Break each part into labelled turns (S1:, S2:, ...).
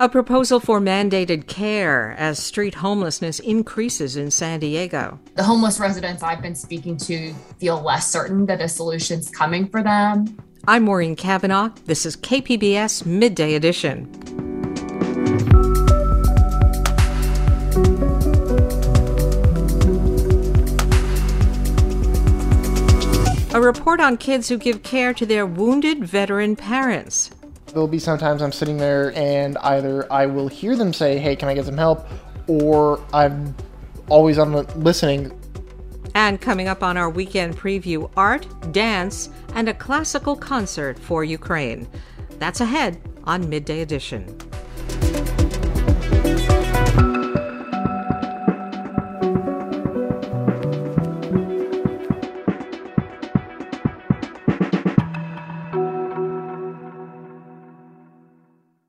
S1: A proposal for mandated care as street homelessness increases in San Diego.
S2: The homeless residents I've been speaking to feel less certain that a solution's coming for them.
S1: I'm Maureen Cavanaugh. This is KPBS Midday Edition. A report on kids who give care to their wounded veteran parents.
S3: There'll be sometimes I'm sitting there and either I will hear them say, hey, can I get some help? Or I'm always on listening.
S1: And coming up on our weekend preview art, dance, and a classical concert for Ukraine. That's ahead on Midday Edition.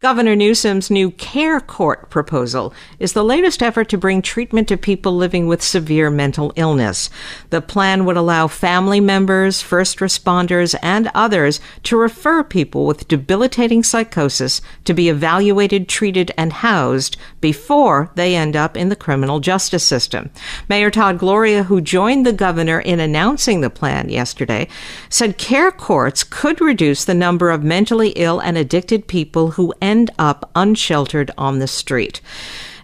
S1: Governor Newsom's new Care Court proposal is the latest effort to bring treatment to people living with severe mental illness. The plan would allow family members, first responders, and others to refer people with debilitating psychosis to be evaluated, treated, and housed before they end up in the criminal justice system. Mayor Todd Gloria, who joined the governor in announcing the plan yesterday, said care courts could reduce the number of mentally ill and addicted people who end up unsheltered on the street.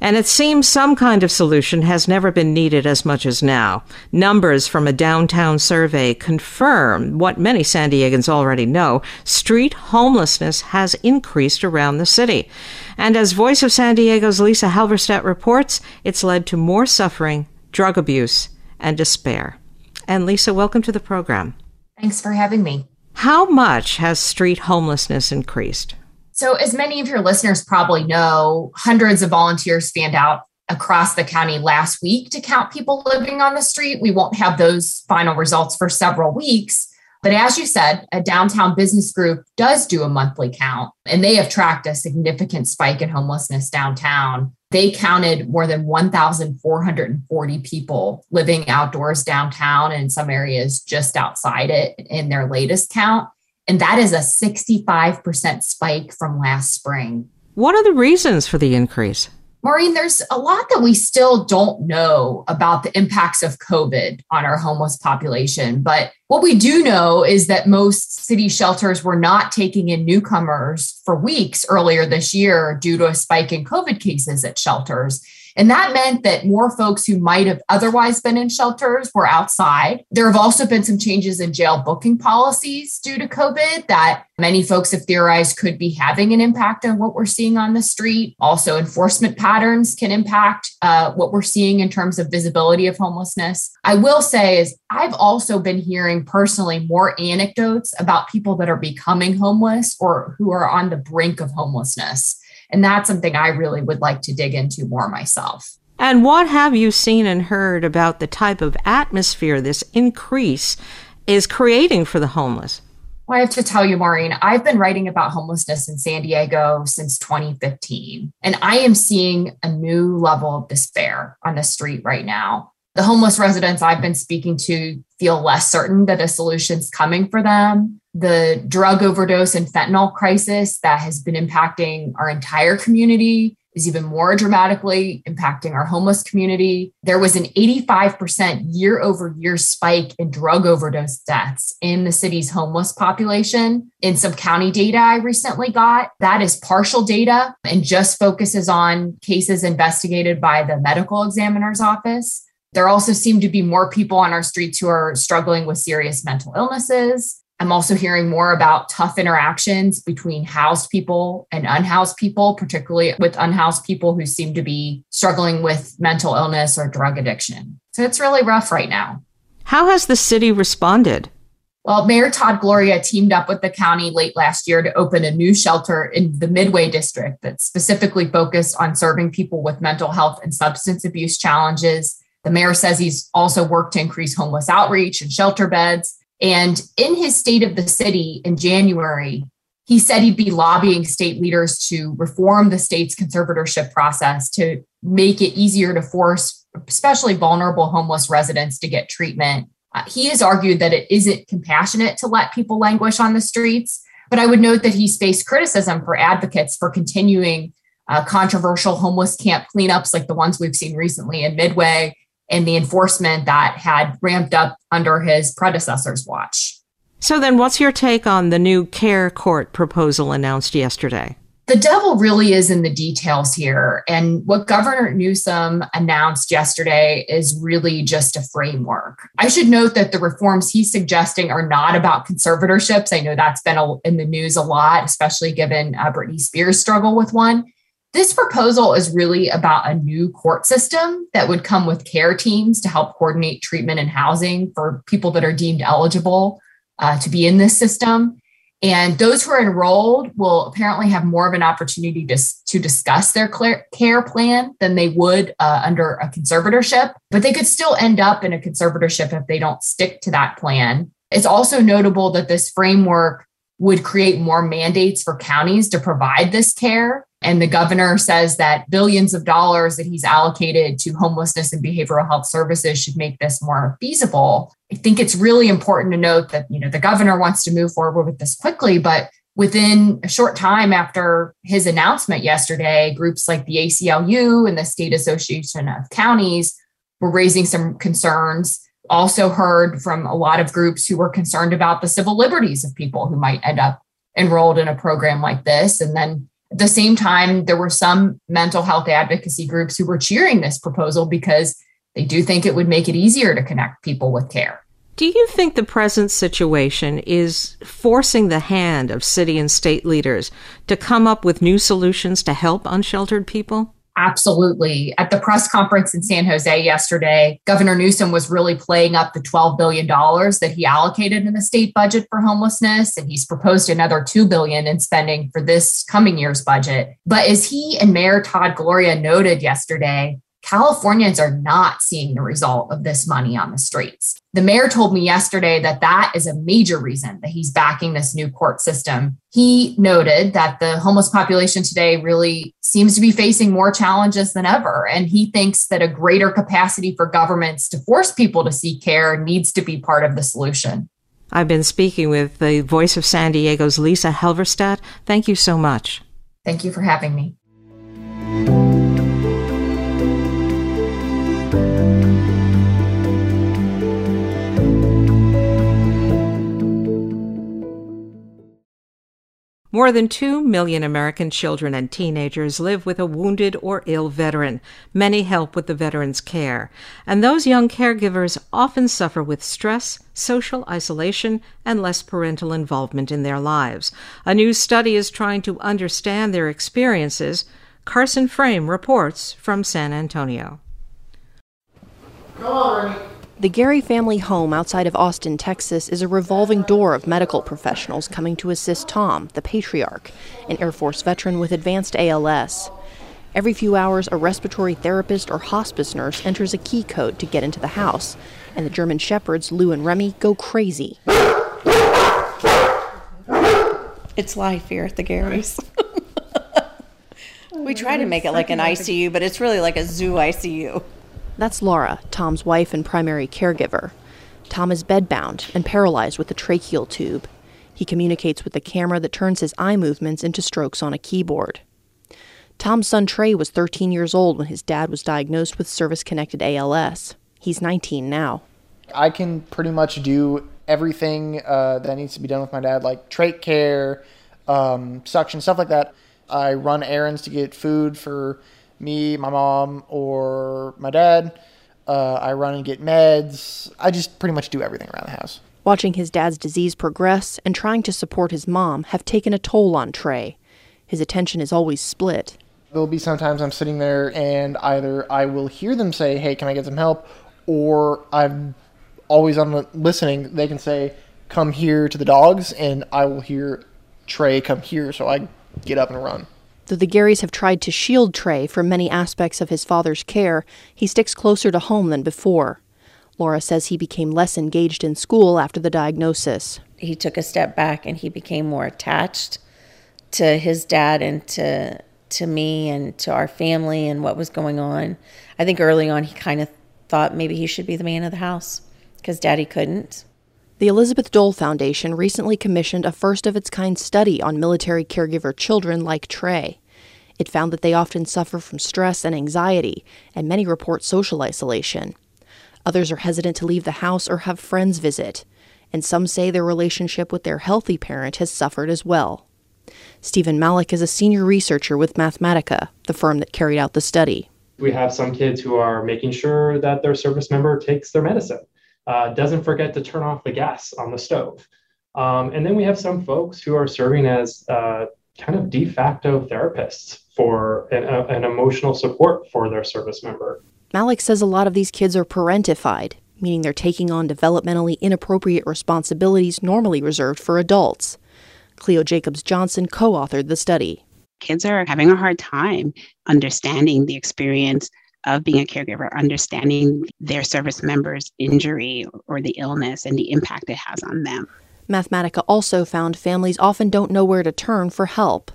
S1: And it seems some kind of solution has never been needed as much as now. Numbers from a downtown survey confirm what many San Diegans already know street homelessness has increased around the city. And as Voice of San Diego's Lisa Halverstadt reports, it's led to more suffering, drug abuse, and despair. And Lisa, welcome to the program.
S2: Thanks for having me.
S1: How much has street homelessness increased?
S2: So, as many of your listeners probably know, hundreds of volunteers fanned out across the county last week to count people living on the street. We won't have those final results for several weeks. But as you said, a downtown business group does do a monthly count, and they have tracked a significant spike in homelessness downtown. They counted more than 1,440 people living outdoors downtown and in some areas just outside it in their latest count. And that is a 65% spike from last spring.
S1: What are the reasons for the increase?
S2: Maureen, there's a lot that we still don't know about the impacts of COVID on our homeless population. But what we do know is that most city shelters were not taking in newcomers for weeks earlier this year due to a spike in COVID cases at shelters. And that meant that more folks who might have otherwise been in shelters were outside. There have also been some changes in jail booking policies due to COVID that many folks have theorized could be having an impact on what we're seeing on the street. Also, enforcement patterns can impact uh, what we're seeing in terms of visibility of homelessness. I will say is I've also been hearing personally more anecdotes about people that are becoming homeless or who are on the brink of homelessness. And that's something I really would like to dig into more myself.
S1: And what have you seen and heard about the type of atmosphere this increase is creating for the homeless?
S2: Well, I have to tell you, Maureen, I've been writing about homelessness in San Diego since 2015, and I am seeing a new level of despair on the street right now. The homeless residents I've been speaking to feel less certain that a solution's coming for them the drug overdose and fentanyl crisis that has been impacting our entire community is even more dramatically impacting our homeless community. There was an 85% year over year spike in drug overdose deaths in the city's homeless population. In some county data I recently got, that is partial data and just focuses on cases investigated by the medical examiner's office. There also seem to be more people on our streets who are struggling with serious mental illnesses. I'm also hearing more about tough interactions between housed people and unhoused people, particularly with unhoused people who seem to be struggling with mental illness or drug addiction. So it's really rough right now.
S1: How has the city responded?
S2: Well, Mayor Todd Gloria teamed up with the county late last year to open a new shelter in the Midway district that's specifically focused on serving people with mental health and substance abuse challenges. The mayor says he's also worked to increase homeless outreach and shelter beds. And in his state of the city in January, he said he'd be lobbying state leaders to reform the state's conservatorship process to make it easier to force especially vulnerable homeless residents to get treatment. Uh, he has argued that it isn't compassionate to let people languish on the streets, but I would note that he's faced criticism for advocates for continuing uh, controversial homeless camp cleanups like the ones we've seen recently in Midway and the enforcement that had ramped up under his predecessor's watch.
S1: So, then what's your take on the new care court proposal announced yesterday?
S2: The devil really is in the details here. And what Governor Newsom announced yesterday is really just a framework. I should note that the reforms he's suggesting are not about conservatorships. I know that's been in the news a lot, especially given uh, Britney Spears' struggle with one. This proposal is really about a new court system that would come with care teams to help coordinate treatment and housing for people that are deemed eligible uh, to be in this system. And those who are enrolled will apparently have more of an opportunity to, to discuss their care plan than they would uh, under a conservatorship, but they could still end up in a conservatorship if they don't stick to that plan. It's also notable that this framework would create more mandates for counties to provide this care. And the governor says that billions of dollars that he's allocated to homelessness and behavioral health services should make this more feasible. I think it's really important to note that, you know, the governor wants to move forward with this quickly, but within a short time after his announcement yesterday, groups like the ACLU and the State Association of Counties were raising some concerns also heard from a lot of groups who were concerned about the civil liberties of people who might end up enrolled in a program like this. And then at the same time, there were some mental health advocacy groups who were cheering this proposal because they do think it would make it easier to connect people with care.
S1: Do you think the present situation is forcing the hand of city and state leaders to come up with new solutions to help unsheltered people?
S2: Absolutely. At the press conference in San Jose yesterday, Governor Newsom was really playing up the $12 billion that he allocated in the state budget for homelessness. And he's proposed another 2 billion in spending for this coming year's budget. But as he and Mayor Todd Gloria noted yesterday, Californians are not seeing the result of this money on the streets. The mayor told me yesterday that that is a major reason that he's backing this new court system. He noted that the homeless population today really seems to be facing more challenges than ever. And he thinks that a greater capacity for governments to force people to seek care needs to be part of the solution.
S1: I've been speaking with the voice of San Diego's Lisa Halverstadt. Thank you so much.
S2: Thank you for having me.
S1: More than 2 million American children and teenagers live with a wounded or ill veteran. Many help with the veteran's care. And those young caregivers often suffer with stress, social isolation, and less parental involvement in their lives. A new study is trying to understand their experiences. Carson Frame reports from San Antonio.
S3: Come on, Remy.
S4: The Gary family home outside of Austin, Texas, is a revolving door of medical professionals coming to assist Tom, the patriarch, an Air Force veteran with advanced ALS. Every few hours, a respiratory therapist or hospice nurse enters a key code to get into the house, and the German Shepherds, Lou and Remy, go crazy.
S5: It's life here at the Garys. we try to make it like an ICU, but it's really like a zoo ICU.
S4: That's Laura, Tom's wife and primary caregiver. Tom is bedbound and paralyzed with a tracheal tube. He communicates with the camera that turns his eye movements into strokes on a keyboard. Tom's son Trey was 13 years old when his dad was diagnosed with service connected ALS. He's 19 now.
S3: I can pretty much do everything uh, that needs to be done with my dad, like trach care, um, suction, stuff like that. I run errands to get food for me, my mom, or my dad. Uh, I run and get meds. I just pretty much do everything around the house.
S4: Watching his dad's disease progress and trying to support his mom have taken a toll on Trey. His attention is always split.
S3: There'll be sometimes I'm sitting there and either I will hear them say, "Hey, can I get some help?" or I'm always on the listening. They can say, "Come here to the dogs," and I will hear Trey come here, so I get up and run.
S4: Though the Garys have tried to shield Trey from many aspects of his father's care, he sticks closer to home than before. Laura says he became less engaged in school after the diagnosis.
S5: He took a step back and he became more attached to his dad and to to me and to our family and what was going on. I think early on he kind of thought maybe he should be the man of the house because daddy couldn't.
S4: The Elizabeth Dole Foundation recently commissioned a first of its kind study on military caregiver children like Trey. It found that they often suffer from stress and anxiety, and many report social isolation. Others are hesitant to leave the house or have friends visit, and some say their relationship with their healthy parent has suffered as well. Stephen Malik is a senior researcher with Mathematica, the firm that carried out the study.
S6: We have some kids who are making sure that their service member takes their medicine, uh, doesn't forget to turn off the gas on the stove. Um, and then we have some folks who are serving as uh, kind of de facto therapists for an, uh, an emotional support for their service member.
S4: Malik says a lot of these kids are parentified, meaning they're taking on developmentally inappropriate responsibilities normally reserved for adults. Cleo Jacobs Johnson co authored the study.
S7: Kids are having a hard time understanding the experience of being a mm-hmm. caregiver, understanding mm-hmm. their service member's injury or the illness and the impact it has on them.
S4: Mathematica also found families often don't know where to turn for help.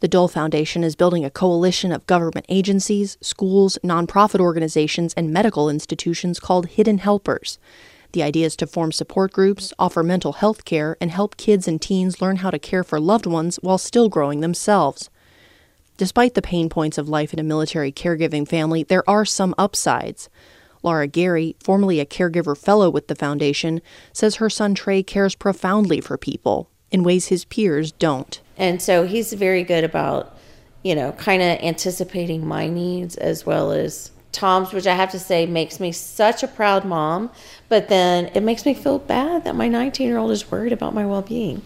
S4: The Dole Foundation is building a coalition of government agencies, schools, nonprofit organizations, and medical institutions called Hidden Helpers. The idea is to form support groups, offer mental health care, and help kids and teens learn how to care for loved ones while still growing themselves. Despite the pain points of life in a military caregiving family, there are some upsides. Laura Gary, formerly a caregiver fellow with the foundation, says her son Trey cares profoundly for people in ways his peers don't.
S5: And so he's very good about, you know, kind of anticipating my needs as well as Tom's, which I have to say makes me such a proud mom. But then it makes me feel bad that my 19 year old is worried about my well being.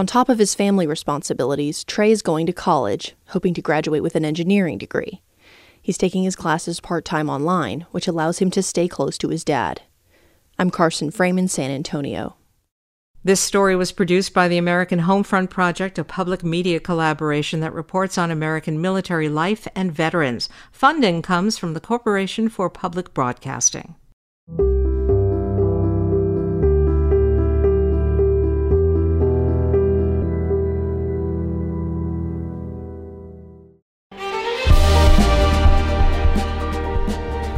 S4: On top of his family responsibilities, Trey is going to college, hoping to graduate with an engineering degree. He's taking his classes part time online, which allows him to stay close to his dad. I'm Carson Frame in San Antonio.
S1: This story was produced by the American Homefront Project, a public media collaboration that reports on American military life and veterans. Funding comes from the Corporation for Public Broadcasting.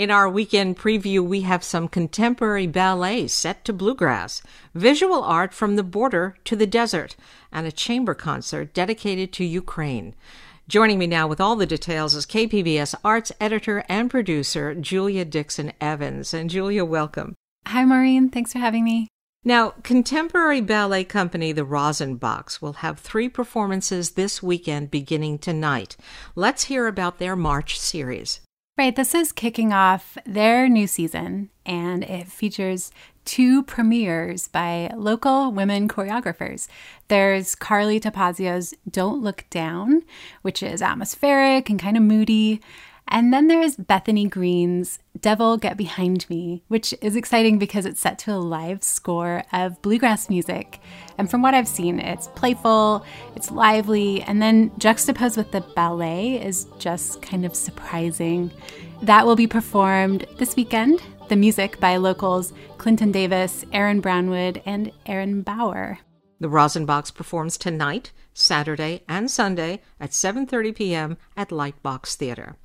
S1: In our weekend preview, we have some contemporary ballet set to bluegrass, visual art from the border to the desert, and a chamber concert dedicated to Ukraine. Joining me now with all the details is KPBS arts editor and producer Julia Dixon Evans. And Julia, welcome.
S8: Hi, Maureen. Thanks for having me.
S1: Now, contemporary ballet company The Rosin Box will have three performances this weekend beginning tonight. Let's hear about their March series.
S8: Right, this is kicking off their new season, and it features two premieres by local women choreographers. There's Carly Topazio's Don't Look Down, which is atmospheric and kind of moody. And then there's Bethany Green's Devil Get Behind Me, which is exciting because it's set to a live score of bluegrass music. And from what I've seen, it's playful, it's lively, and then juxtaposed with the ballet is just kind of surprising. That will be performed this weekend. The music by locals Clinton Davis, Aaron Brownwood, and Aaron Bauer.
S1: The Rosin Box performs tonight, Saturday, and Sunday at 7:30 p.m. at Lightbox Theater.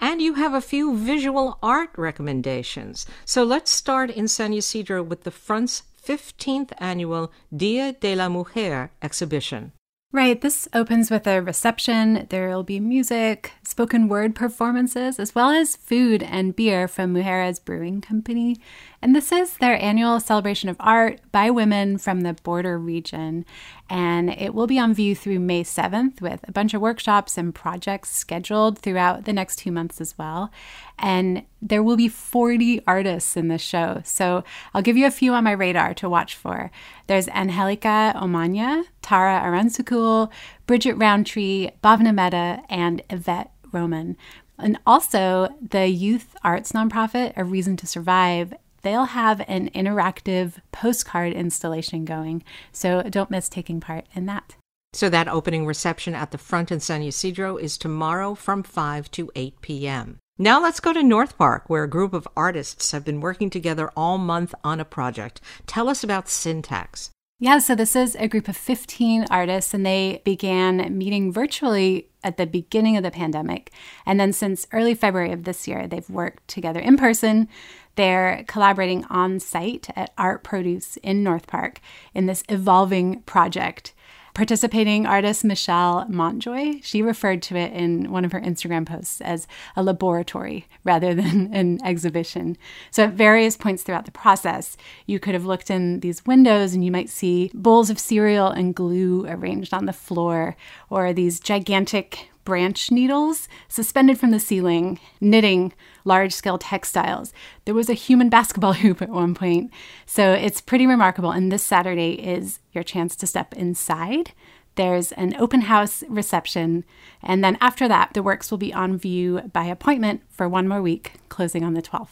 S1: And you have a few visual art recommendations. So let's start in San Ysidro with the Front's 15th annual Dia de la Mujer exhibition.
S8: Right, this opens with a reception. There will be music, spoken word performances, as well as food and beer from Mujeres Brewing Company. And this is their annual celebration of art by women from the border region. And it will be on view through May 7th with a bunch of workshops and projects scheduled throughout the next two months as well. And there will be 40 artists in the show. So I'll give you a few on my radar to watch for. There's Angelica Omania, Tara Aranzukul, Bridget Rountree, Bhavna Mehta, and Yvette Roman. And also the youth arts nonprofit, A Reason to Survive, they'll have an interactive postcard installation going. So don't miss taking part in that.
S1: So that opening reception at the front in San Ysidro is tomorrow from 5 to 8 p.m. Now let's go to North Park, where a group of artists have been working together all month on a project. Tell us about Syntax.
S8: Yeah, so this is a group of 15 artists, and they began meeting virtually at the beginning of the pandemic. And then since early February of this year, they've worked together in person they're collaborating on site at Art Produce in North Park in this evolving project. Participating artist Michelle Montjoy, she referred to it in one of her Instagram posts as a laboratory rather than an exhibition. So, at various points throughout the process, you could have looked in these windows and you might see bowls of cereal and glue arranged on the floor, or these gigantic branch needles suspended from the ceiling, knitting large scale textiles. There was a human basketball hoop at one point. So it's pretty remarkable. And this Saturday is your chance to step inside. There's an open house reception. And then after that, the works will be on view by appointment for one more week, closing on the 12th.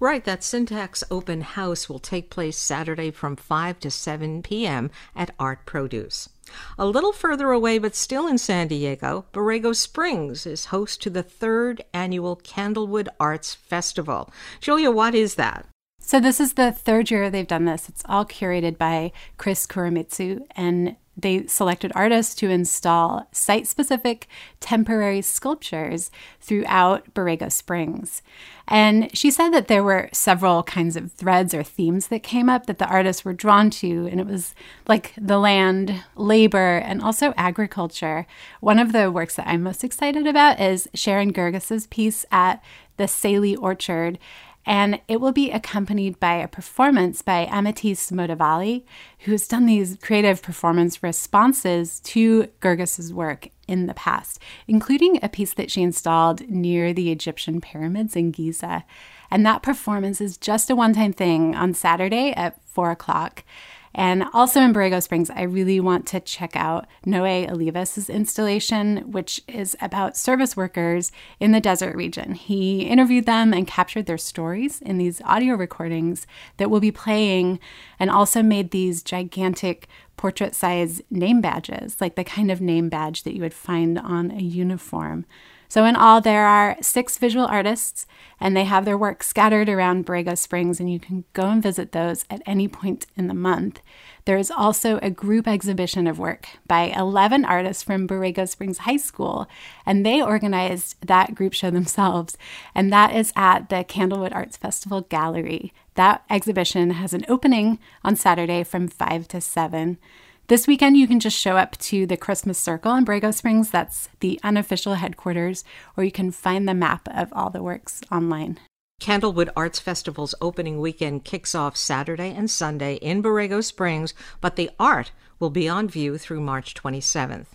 S1: Right, that Syntax Open House will take place Saturday from 5 to 7 p.m. at Art Produce. A little further away, but still in San Diego, Borrego Springs is host to the third annual Candlewood Arts Festival. Julia, what is that?
S8: So, this is the third year they've done this. It's all curated by Chris Kuramitsu, and they selected artists to install site specific temporary sculptures throughout Borrego Springs. And she said that there were several kinds of threads or themes that came up that the artists were drawn to. And it was like the land, labor, and also agriculture. One of the works that I'm most excited about is Sharon Gerges's piece at the Saley Orchard and it will be accompanied by a performance by Amethyst Modavalli, who's done these creative performance responses to Gerges's work in the past, including a piece that she installed near the Egyptian pyramids in Giza. And that performance is just a one time thing on Saturday at 4 o'clock. And also in Borrego Springs, I really want to check out Noe Olivas' installation, which is about service workers in the desert region. He interviewed them and captured their stories in these audio recordings that will be playing, and also made these gigantic portrait size name badges, like the kind of name badge that you would find on a uniform. So, in all, there are six visual artists, and they have their work scattered around Borrego Springs, and you can go and visit those at any point in the month. There is also a group exhibition of work by 11 artists from Borrego Springs High School, and they organized that group show themselves, and that is at the Candlewood Arts Festival Gallery. That exhibition has an opening on Saturday from 5 to 7. This weekend, you can just show up to the Christmas Circle in Borrego Springs. That's the unofficial headquarters, or you can find the map of all the works online.
S1: Candlewood Arts Festival's opening weekend kicks off Saturday and Sunday in Borrego Springs, but the art will be on view through March 27th.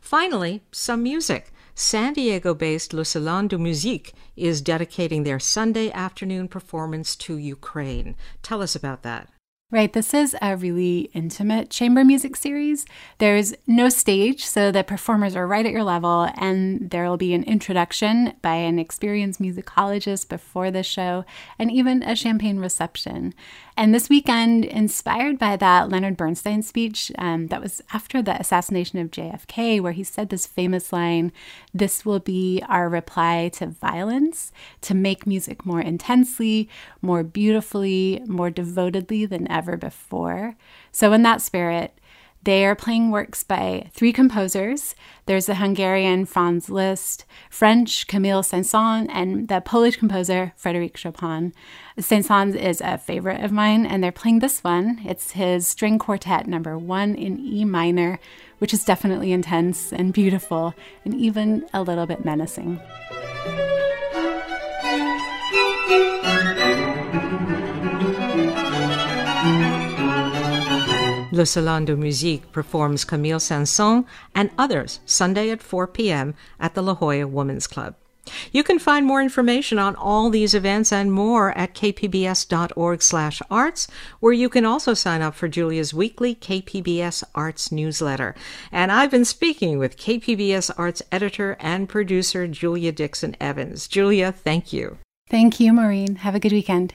S1: Finally, some music. San Diego based Le Salon de Musique is dedicating their Sunday afternoon performance to Ukraine. Tell us about that.
S8: Right, this is a really intimate chamber music series. There's no stage, so the performers are right at your level, and there will be an introduction by an experienced musicologist before the show, and even a champagne reception. And this weekend, inspired by that Leonard Bernstein speech um, that was after the assassination of JFK, where he said this famous line This will be our reply to violence, to make music more intensely, more beautifully, more devotedly than ever before. So, in that spirit, they are playing works by three composers. There's the Hungarian Franz Liszt, French Camille Saint-Saëns, and the Polish composer Frédéric Chopin. Saint-Saëns is a favorite of mine, and they're playing this one. It's his string quartet number one in E minor, which is definitely intense and beautiful, and even a little bit menacing.
S1: Le Salon de Musique performs Camille Saint-Saëns and others Sunday at 4 p.m. at the La Jolla Women's Club. You can find more information on all these events and more at kpbs.org/arts, where you can also sign up for Julia's weekly KPBS Arts newsletter. And I've been speaking with KPBS Arts editor and producer Julia Dixon Evans. Julia, thank you.
S8: Thank you, Maureen. Have a good weekend.